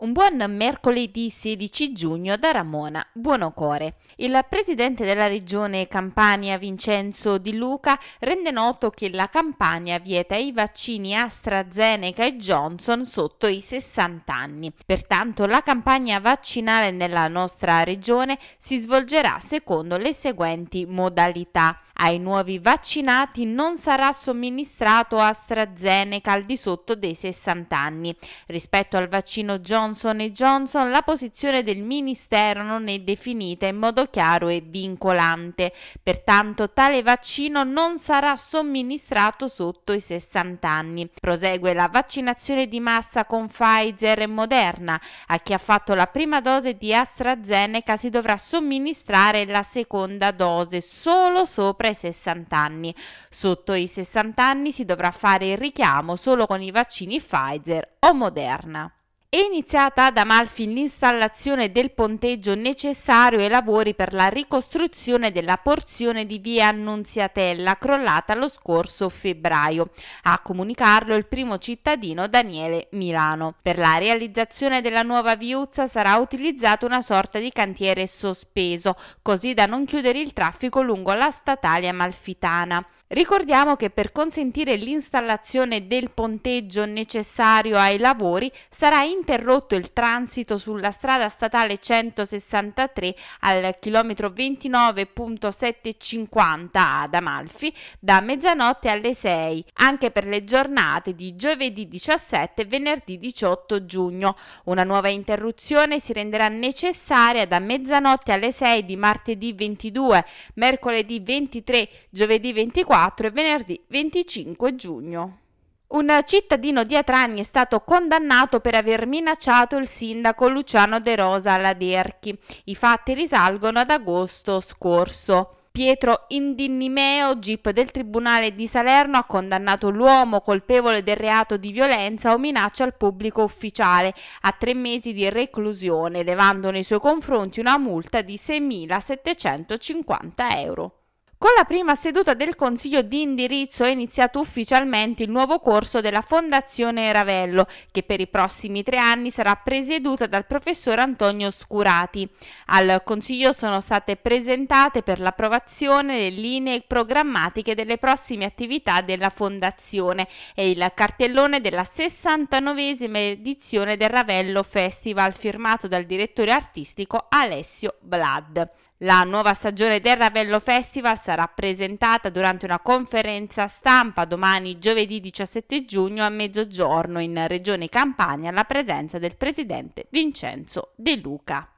Un buon mercoledì 16 giugno da Ramona Buonocore. Il presidente della regione Campania Vincenzo Di Luca rende noto che la Campania vieta i vaccini AstraZeneca e Johnson sotto i 60 anni. Pertanto la campagna vaccinale nella nostra regione si svolgerà secondo le seguenti modalità. Ai nuovi vaccinati non sarà somministrato AstraZeneca al di sotto dei 60 anni. Rispetto al vaccino Johnson Johnson Johnson la posizione del Ministero non è definita in modo chiaro e vincolante, pertanto tale vaccino non sarà somministrato sotto i 60 anni. Prosegue la vaccinazione di massa con Pfizer e Moderna. A chi ha fatto la prima dose di AstraZeneca si dovrà somministrare la seconda dose solo sopra i 60 anni. Sotto i 60 anni si dovrà fare il richiamo solo con i vaccini Pfizer o Moderna. È iniziata ad Amalfi l'installazione del ponteggio necessario ai lavori per la ricostruzione della porzione di via Annunziatella crollata lo scorso febbraio. A comunicarlo il primo cittadino Daniele Milano. Per la realizzazione della nuova viuzza sarà utilizzato una sorta di cantiere sospeso, così da non chiudere il traffico lungo la statale amalfitana. Ricordiamo che per consentire l'installazione del ponteggio necessario ai lavori sarà interrotto il transito sulla strada statale 163 al chilometro 29.750 ad Amalfi da mezzanotte alle 6, anche per le giornate di giovedì 17 e venerdì 18 giugno. Una nuova interruzione si renderà necessaria da mezzanotte alle 6 di martedì 22, mercoledì 23, giovedì 24 24 e venerdì 25 giugno. Un cittadino di Atrani è stato condannato per aver minacciato il sindaco Luciano De Rosa alla Derchi. I fatti risalgono ad agosto scorso. Pietro Indinnimeo, GIP del Tribunale di Salerno, ha condannato l'uomo colpevole del reato di violenza o minaccia al pubblico ufficiale a tre mesi di reclusione, levando nei suoi confronti una multa di 6.750 euro. Con la prima seduta del Consiglio di indirizzo è iniziato ufficialmente il nuovo corso della Fondazione Ravello, che per i prossimi tre anni sarà presieduta dal professor Antonio Scurati. Al Consiglio sono state presentate per l'approvazione le linee programmatiche delle prossime attività della Fondazione e il cartellone della 69esima edizione del Ravello Festival firmato dal direttore artistico Alessio Blad. La nuova stagione del Ravello Festival sarà presentata durante una conferenza stampa domani giovedì 17 giugno a mezzogiorno in Regione Campania alla presenza del presidente Vincenzo De Luca.